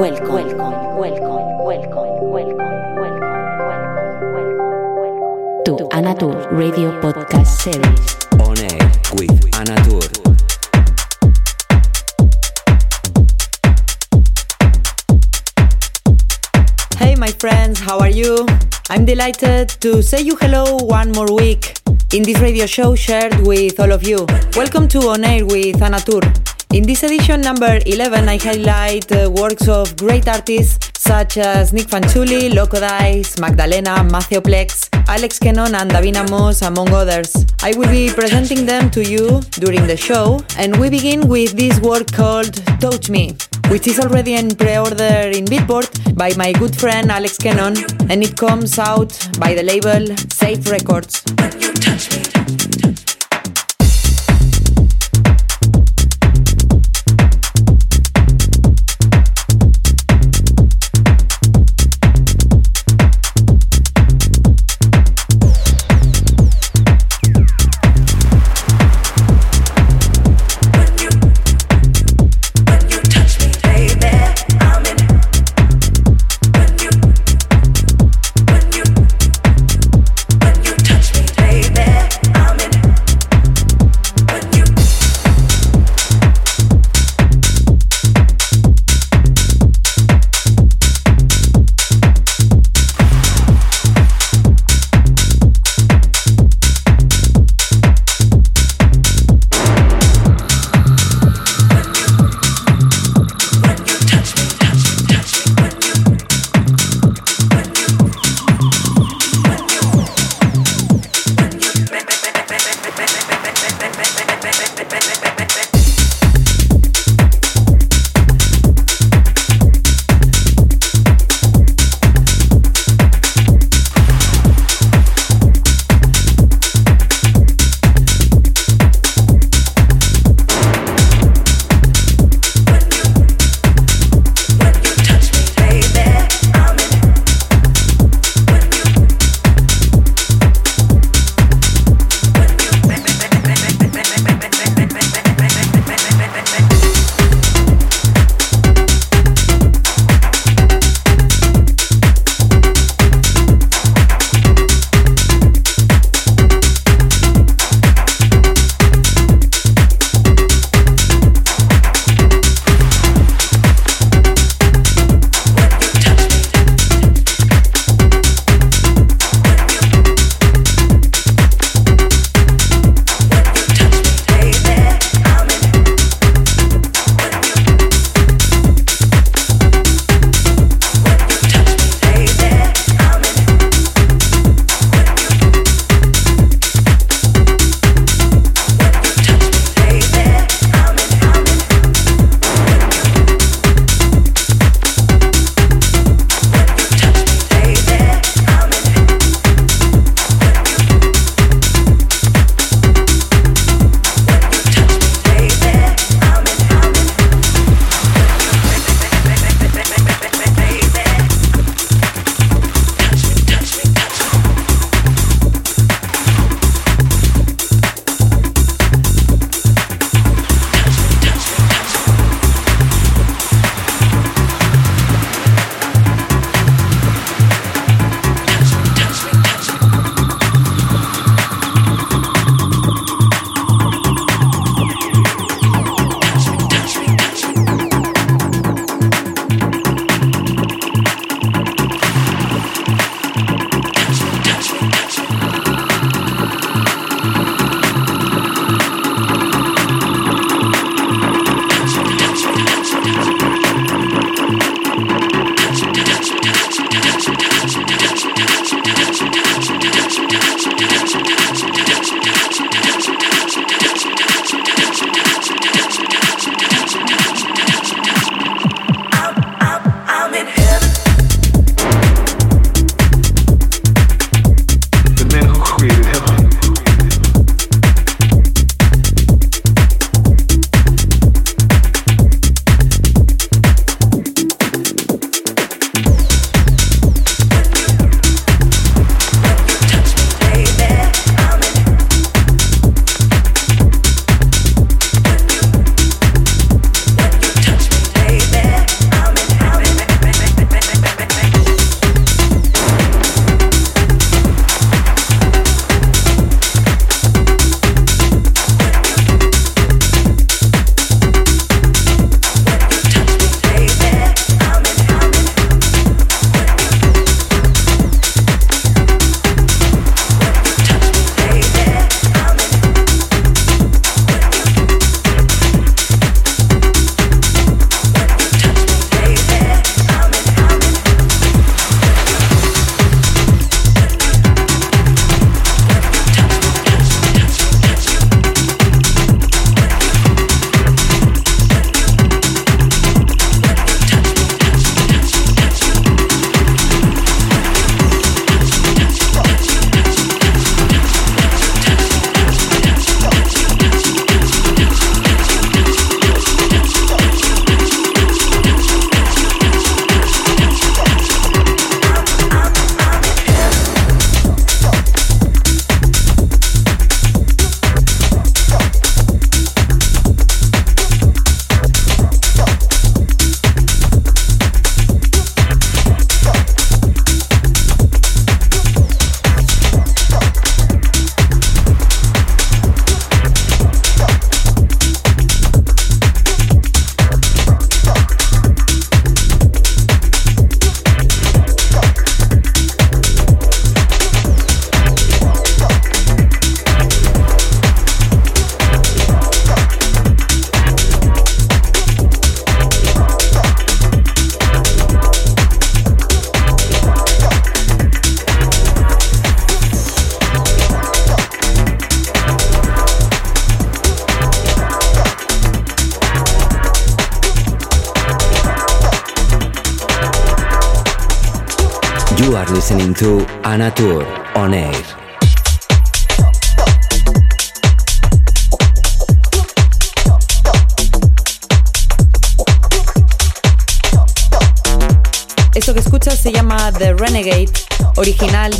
welcome, welcome, welcome, welcome, welcome, welcome, welcome, to Anatur Radio Podcast Series. On air with Anatur. Hey, my friends, how are you? I'm delighted to say you hello one more week in this radio show shared with all of you. Welcome to On Air with Anatur. In this edition number 11, I highlight uh, works of great artists such as Nick Fanciulli, Loco Dice, Magdalena, Matthew Plex, Alex Kennon, and Davina Moss, among others. I will be presenting them to you during the show, and we begin with this work called Touch Me, which is already in pre-order in Beatport by my good friend Alex Kennon, and it comes out by the label Safe Records.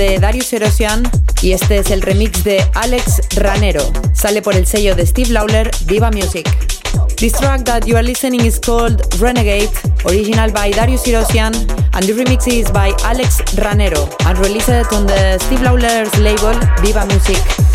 De Darius Erosian, y este es el remix de Alex Ranero. Sale por el sello de Steve Lawler, Viva Music. This track that you are listening is called Renegade, original by Darius Erosian, and the remix is by Alex Ranero, and released on the Steve Lawler's label, Viva Music.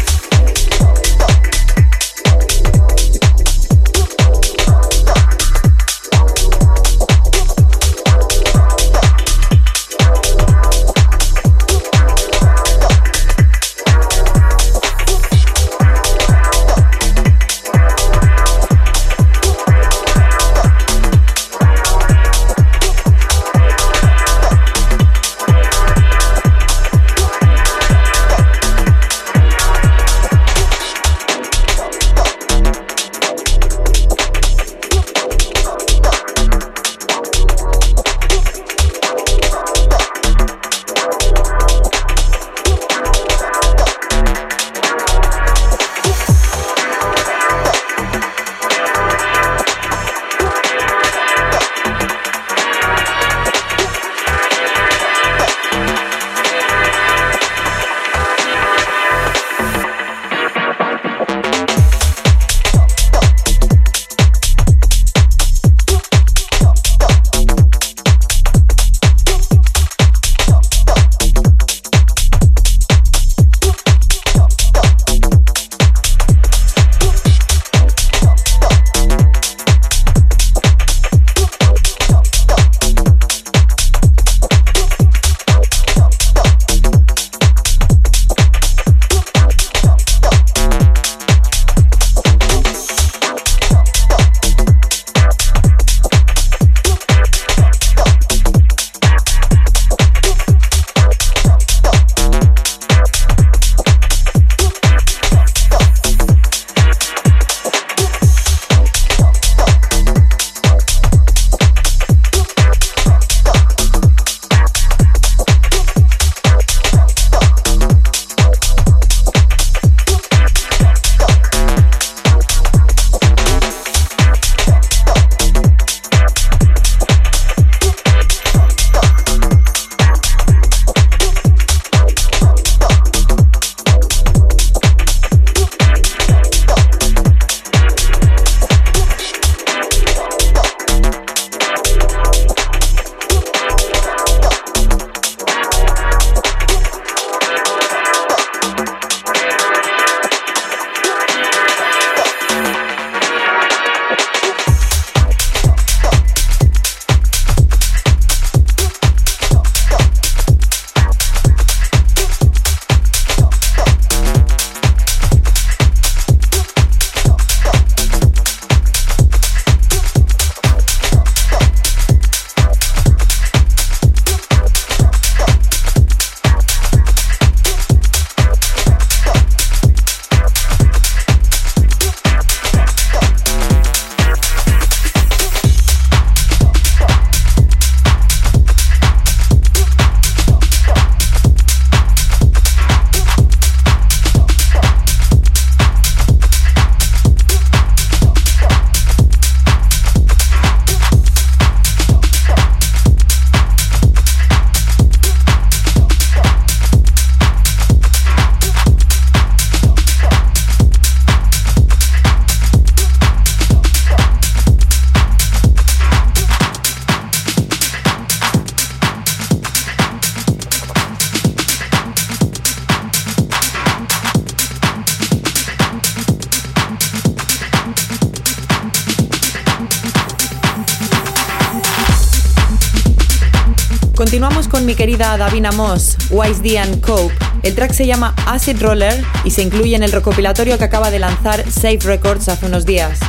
Querida Davina Moss, Wise D and Cope. El track se llama Acid Roller y se incluye en el recopilatorio que acaba de lanzar Safe Records hace unos días.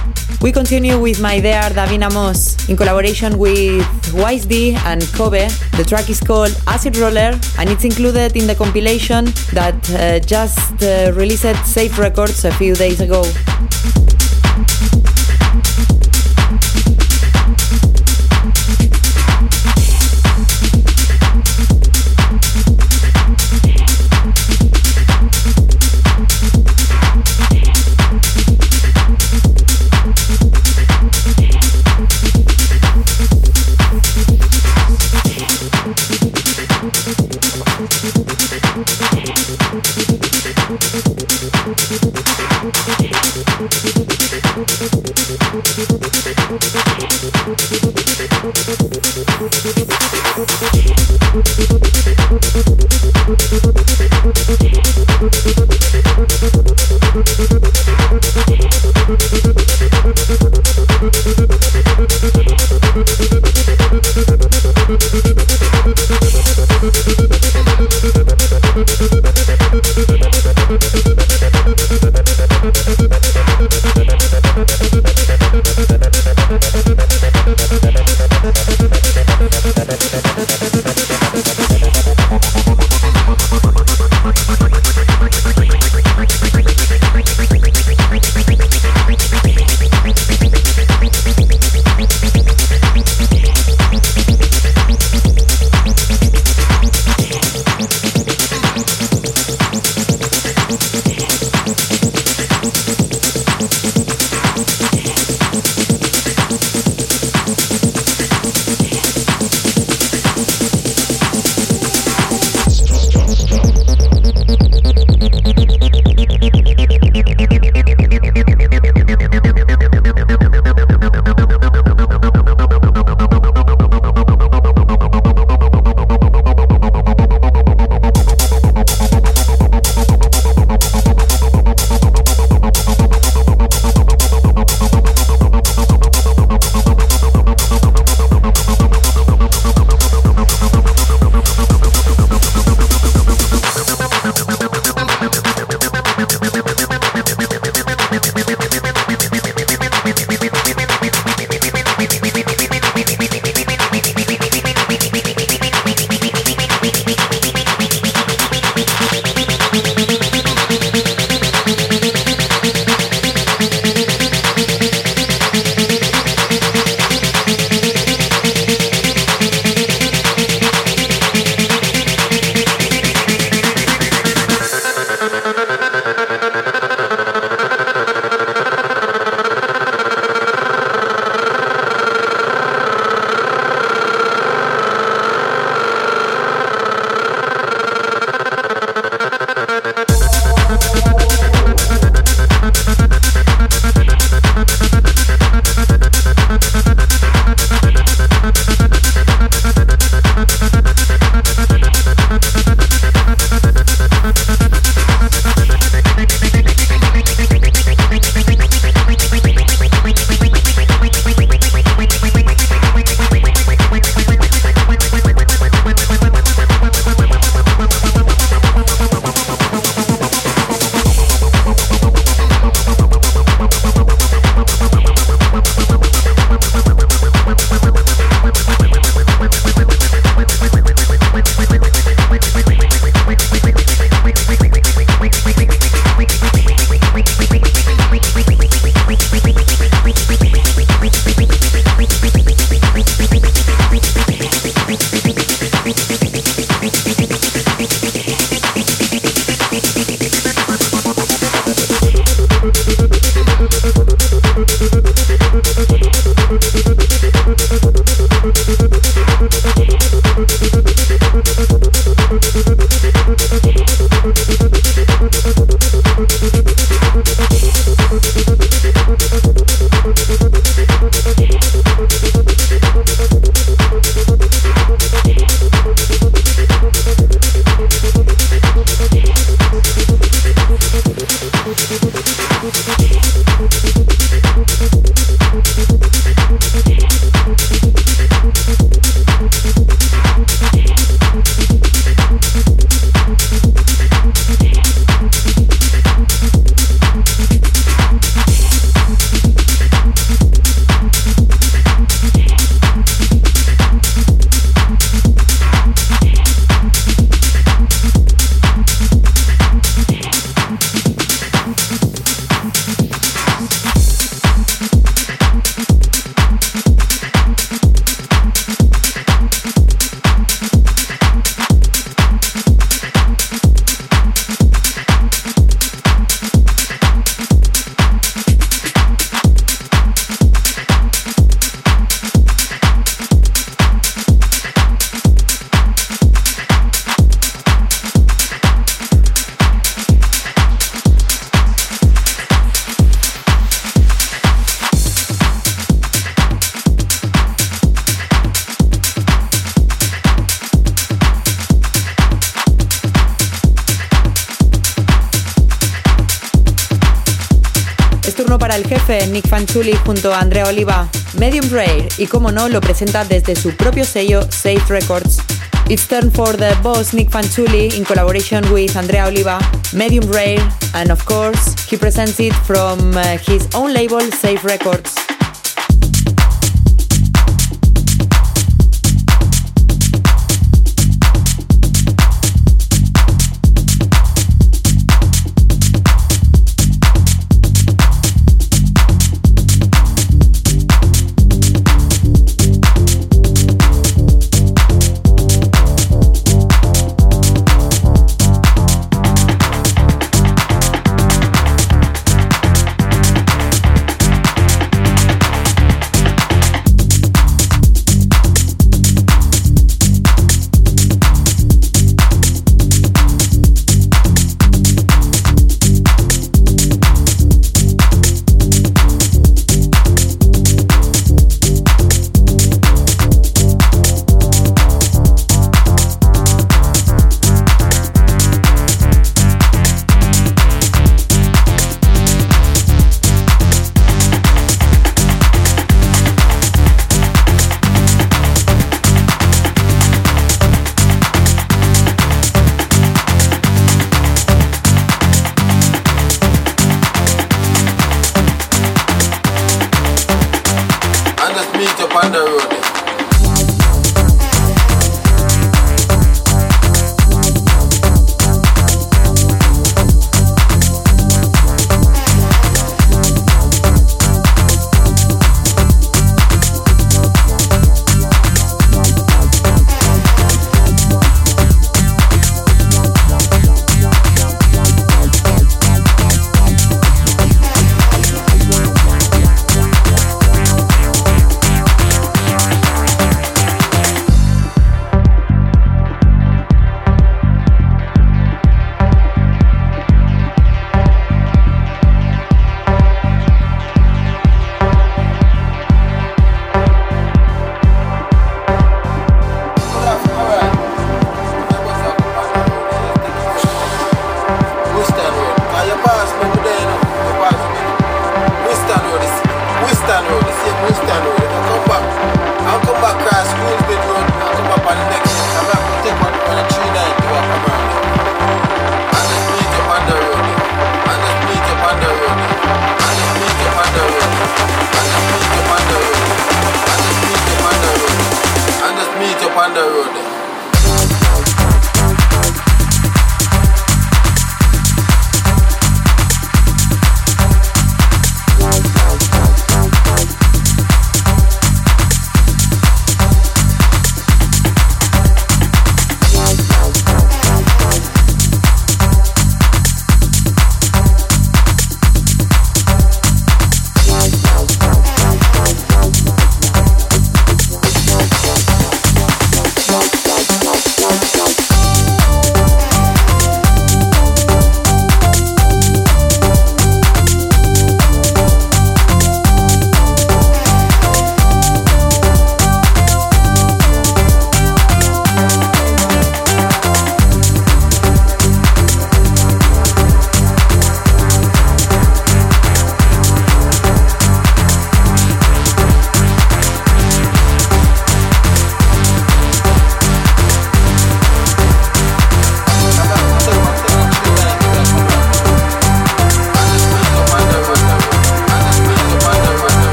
We continue with my dear Davina Moss in collaboration with Wise D and Kobe. The track is called Acid Roller and it's included in the compilation that uh, just uh, released Safe Records a few days ago. Fanchuli junto a Andrea Oliva. Medium Rare y como no lo presenta desde su propio sello Safe Records. It's turn for the boss Nick Fanchuli in collaboration with Andrea Oliva, Medium Rare, and of course he presents it from uh, his own label Safe Records.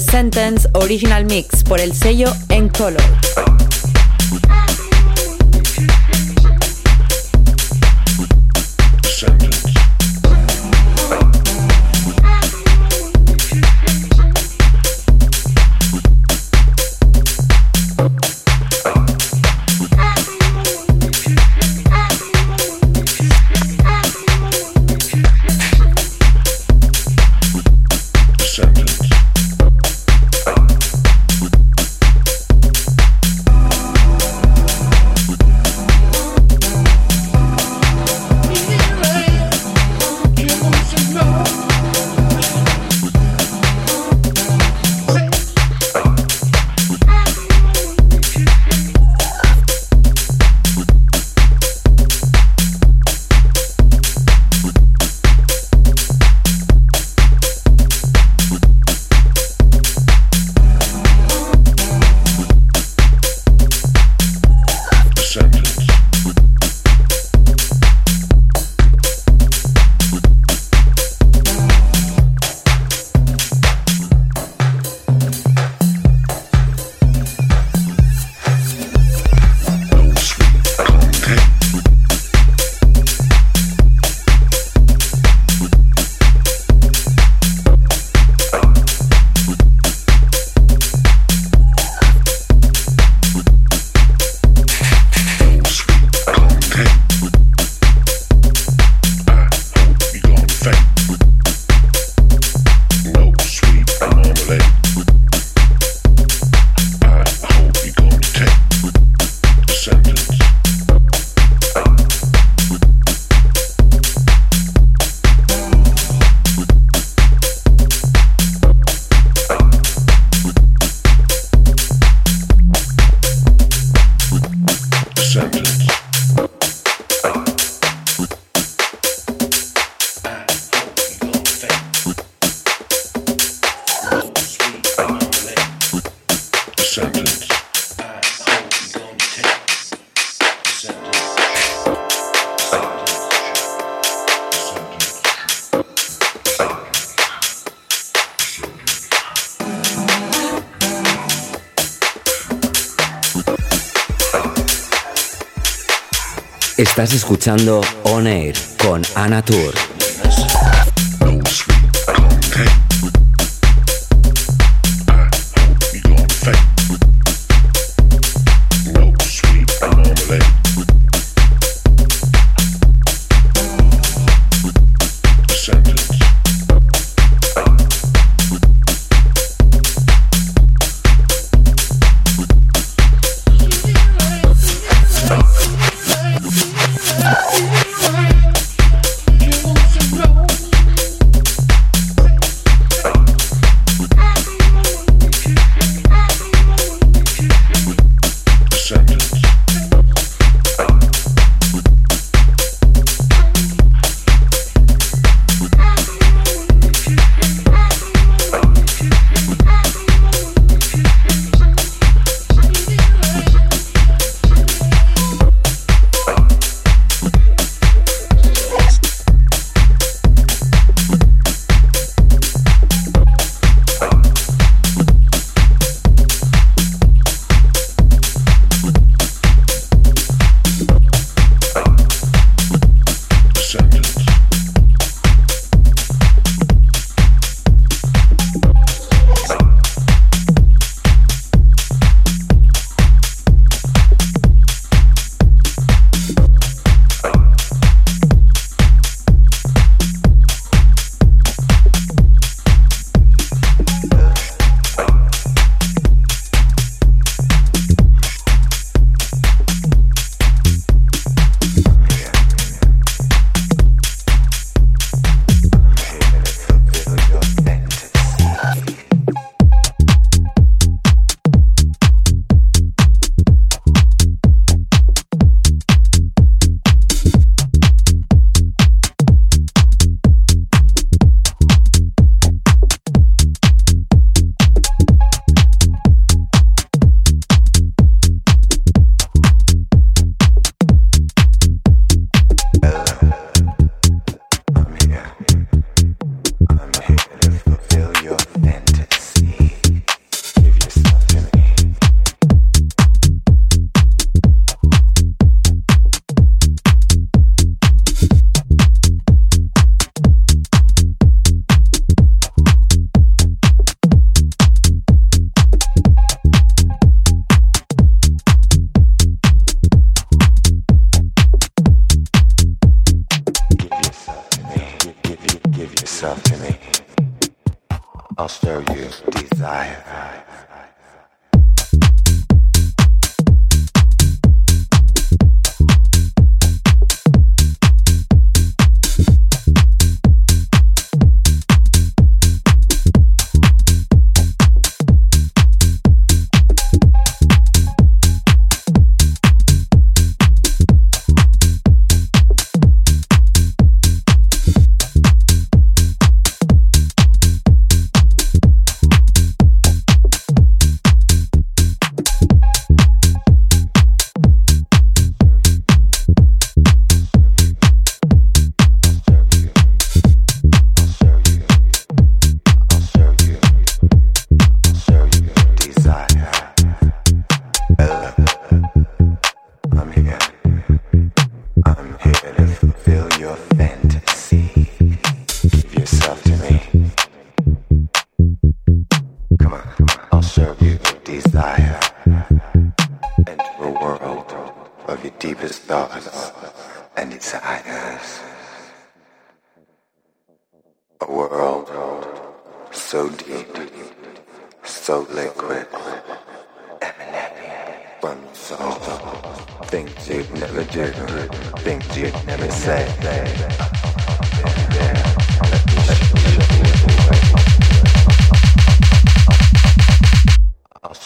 Sentence Original Mix por el sello En Color. Estás escuchando On Air con Ana Tour.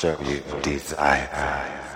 show you desire.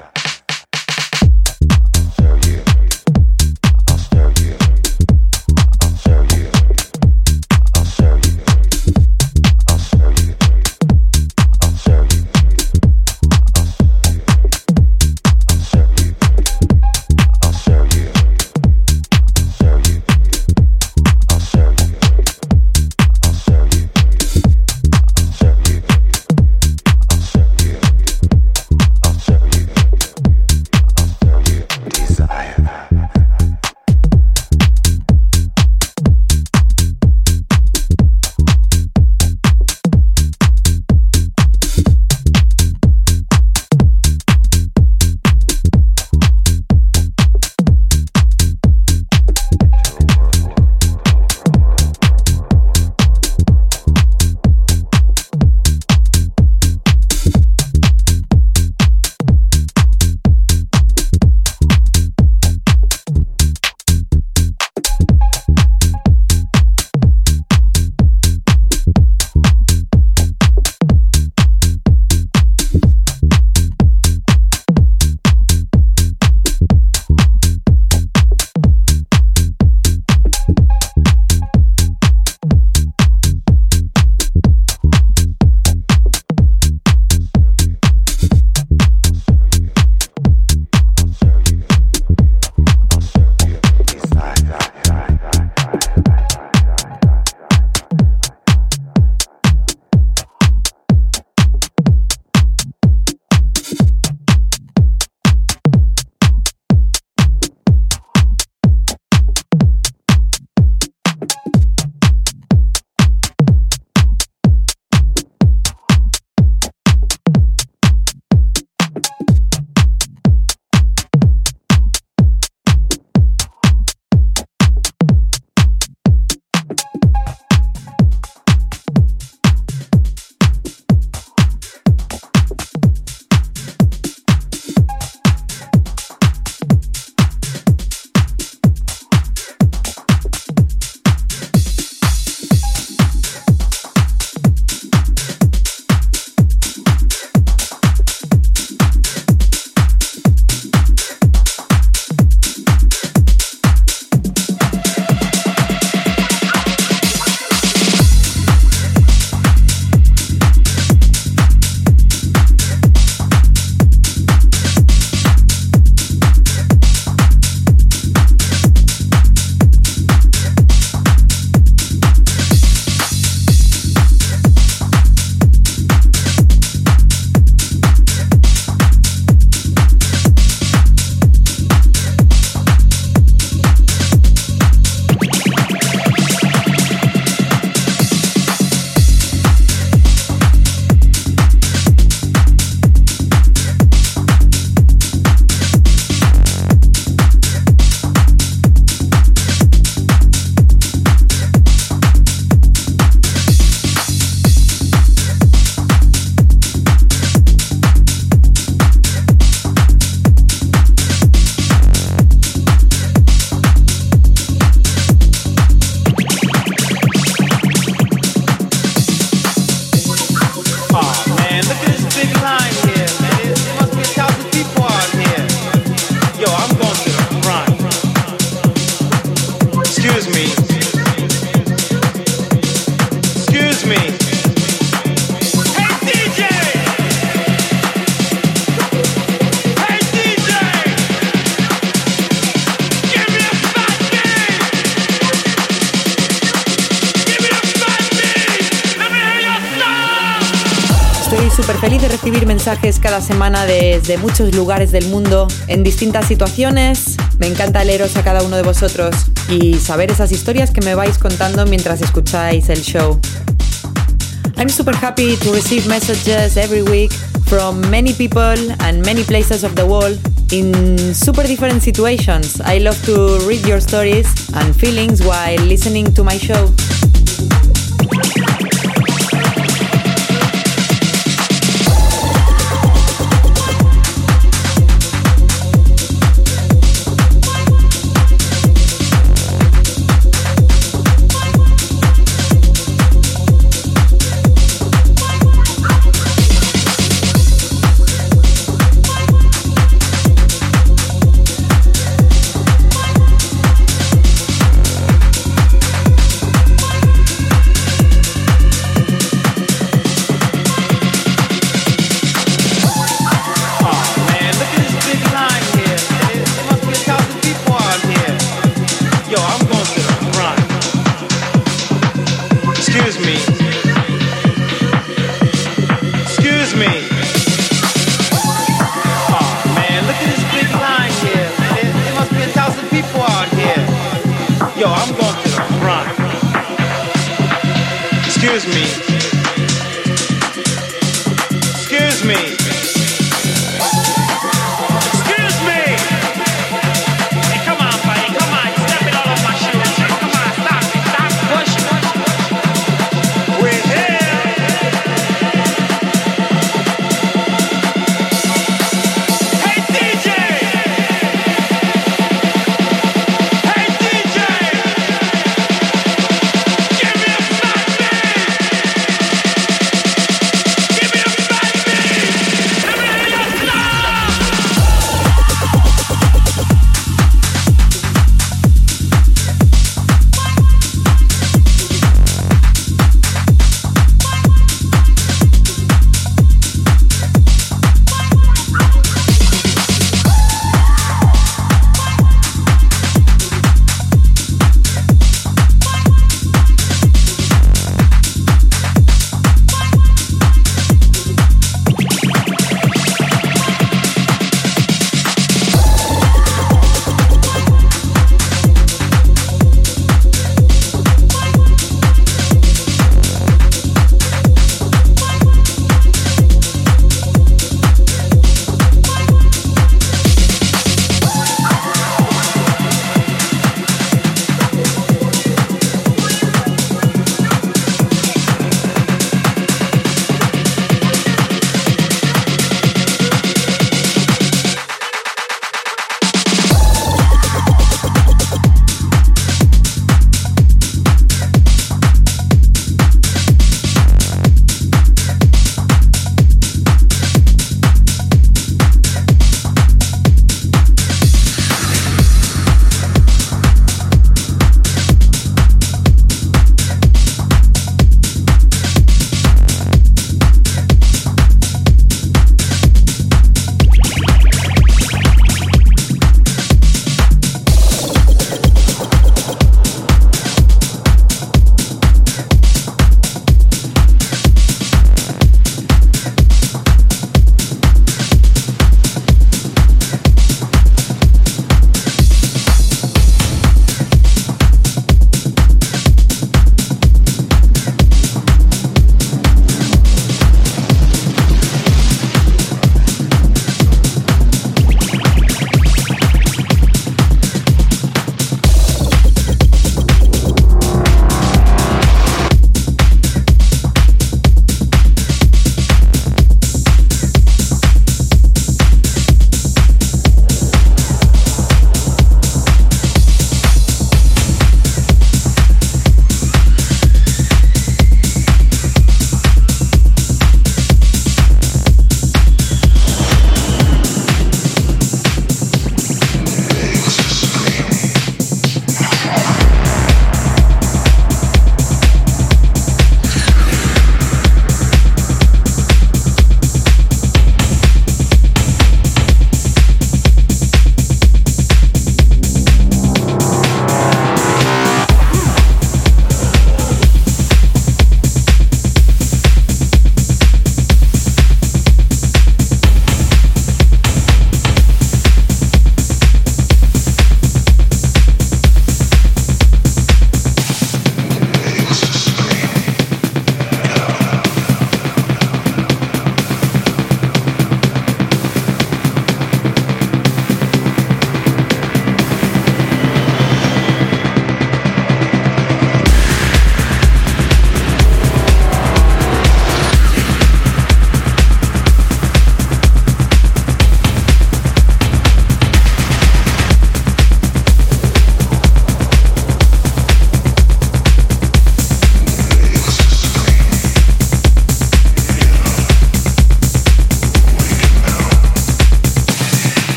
and Look at mensajes cada semana desde muchos lugares del mundo, en distintas situaciones. Me encanta leeros a cada uno de vosotros y saber esas historias que me vais contando mientras escucháis el show. I'm super happy to receive messages every week from many people and many places of the world in super different situations. I love to read your stories and feelings while listening to my show. here, yo, I'm going to the front. Excuse me.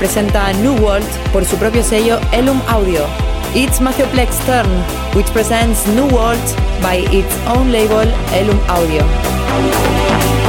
Presenta New World por su propio sello Elum Audio. It's Plex turn, which presents New World by its own label Elum Audio.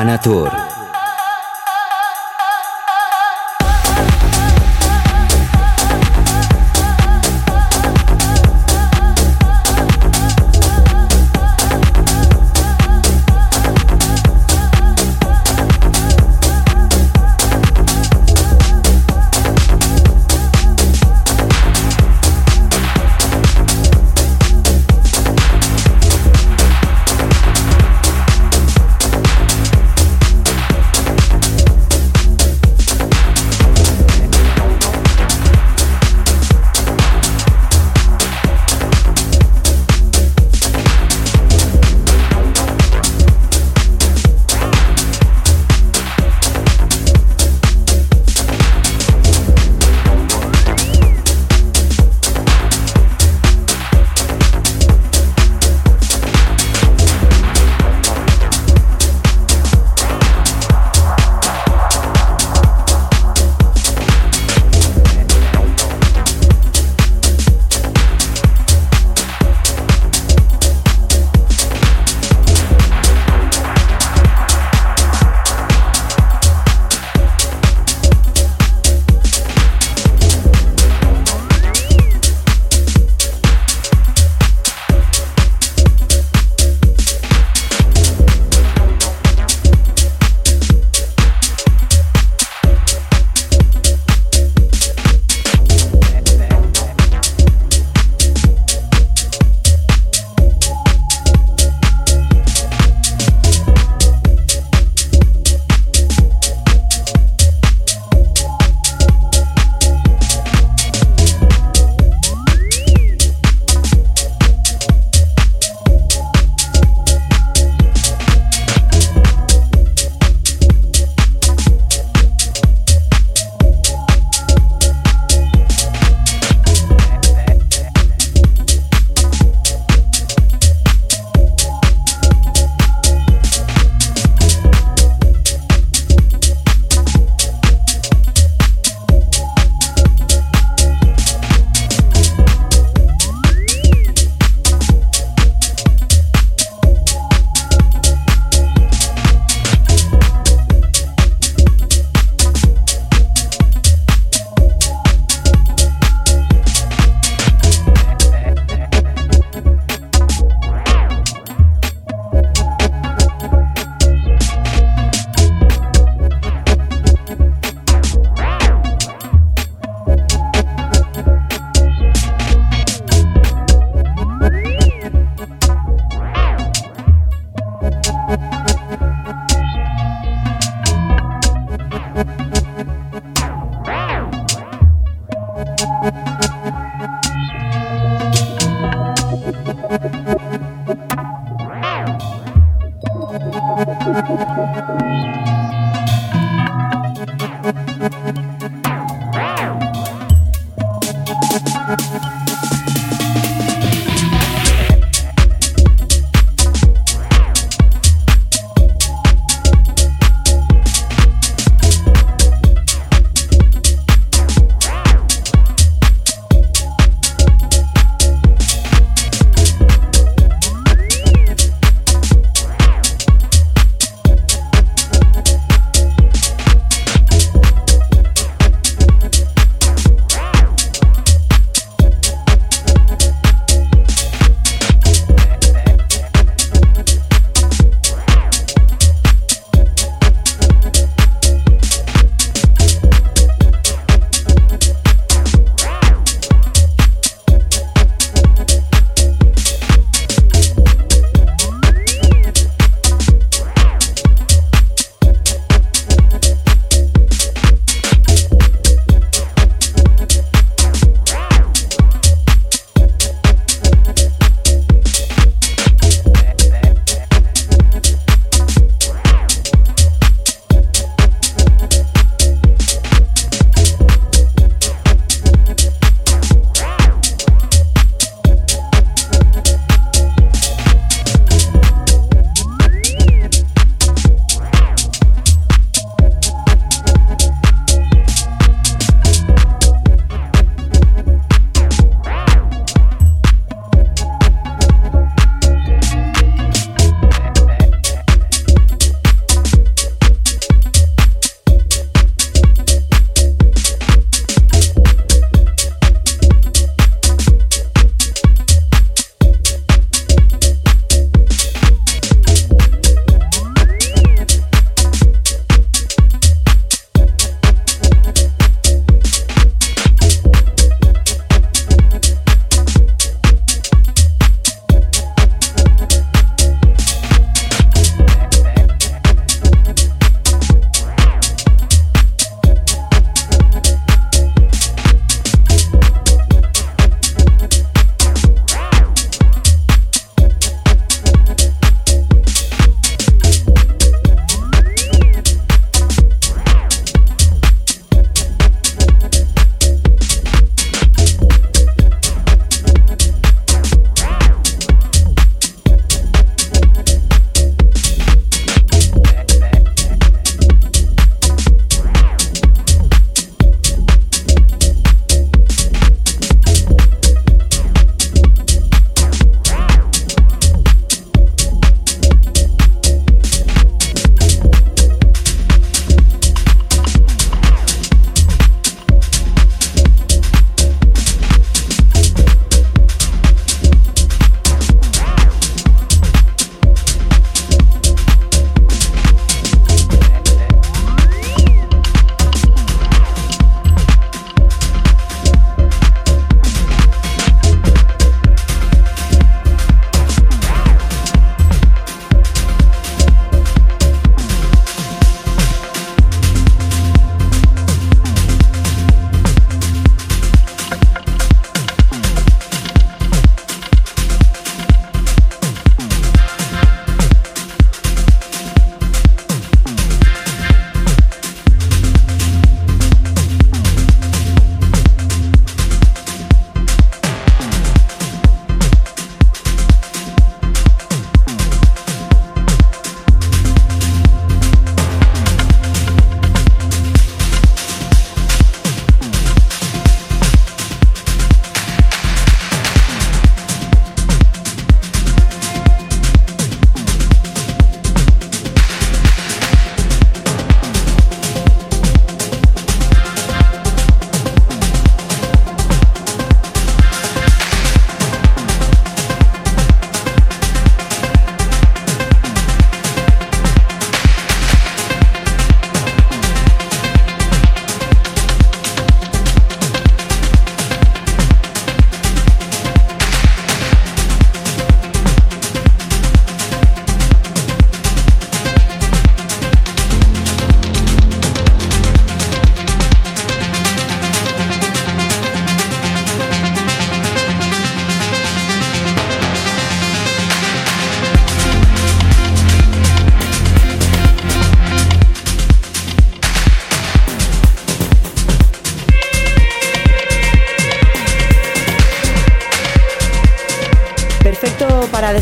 Anator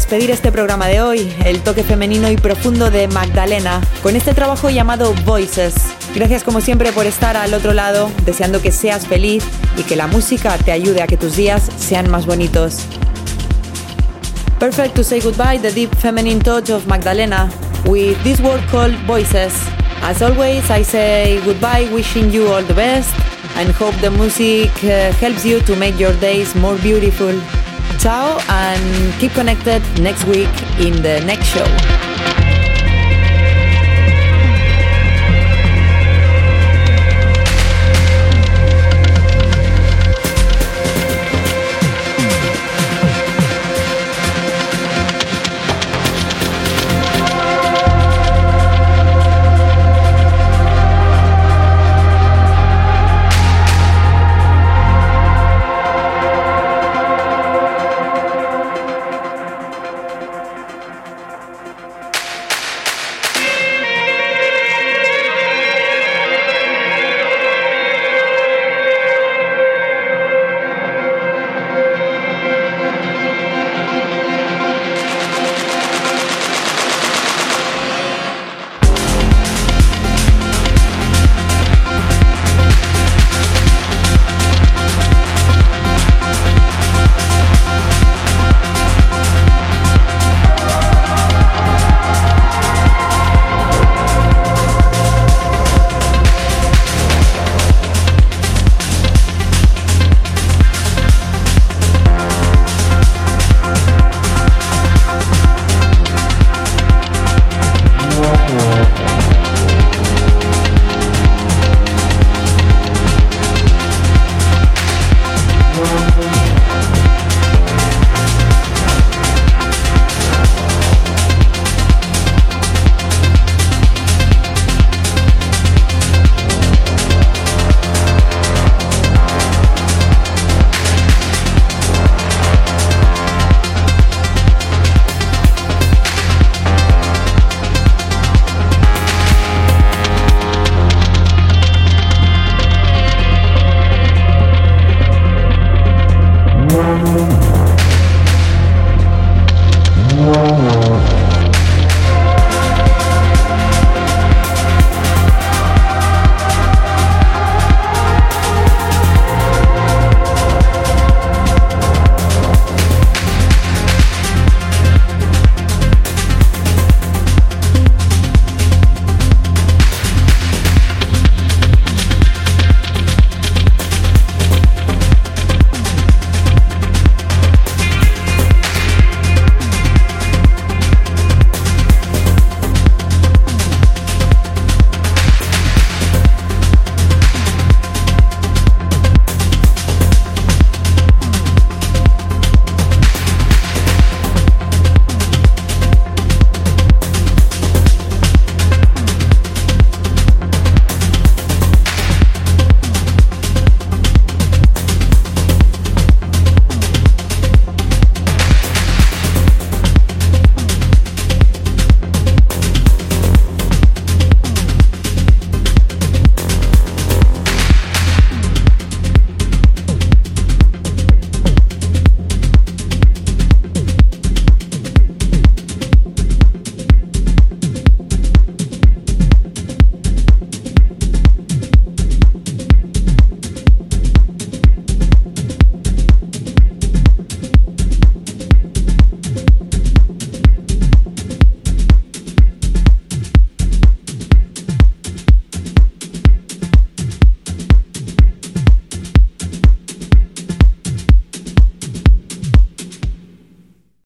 despedir este programa de hoy, el toque femenino y profundo de Magdalena, con este trabajo llamado Voices. Gracias como siempre por estar al otro lado, deseando que seas feliz y que la música te ayude a que tus días sean más bonitos. Perfect to say goodbye the deep feminine touch of Magdalena with this word called Voices. As always, I say goodbye, wishing you all the best and hope the music uh, helps you to make your days more beautiful. Ciao and keep connected next week in the next show.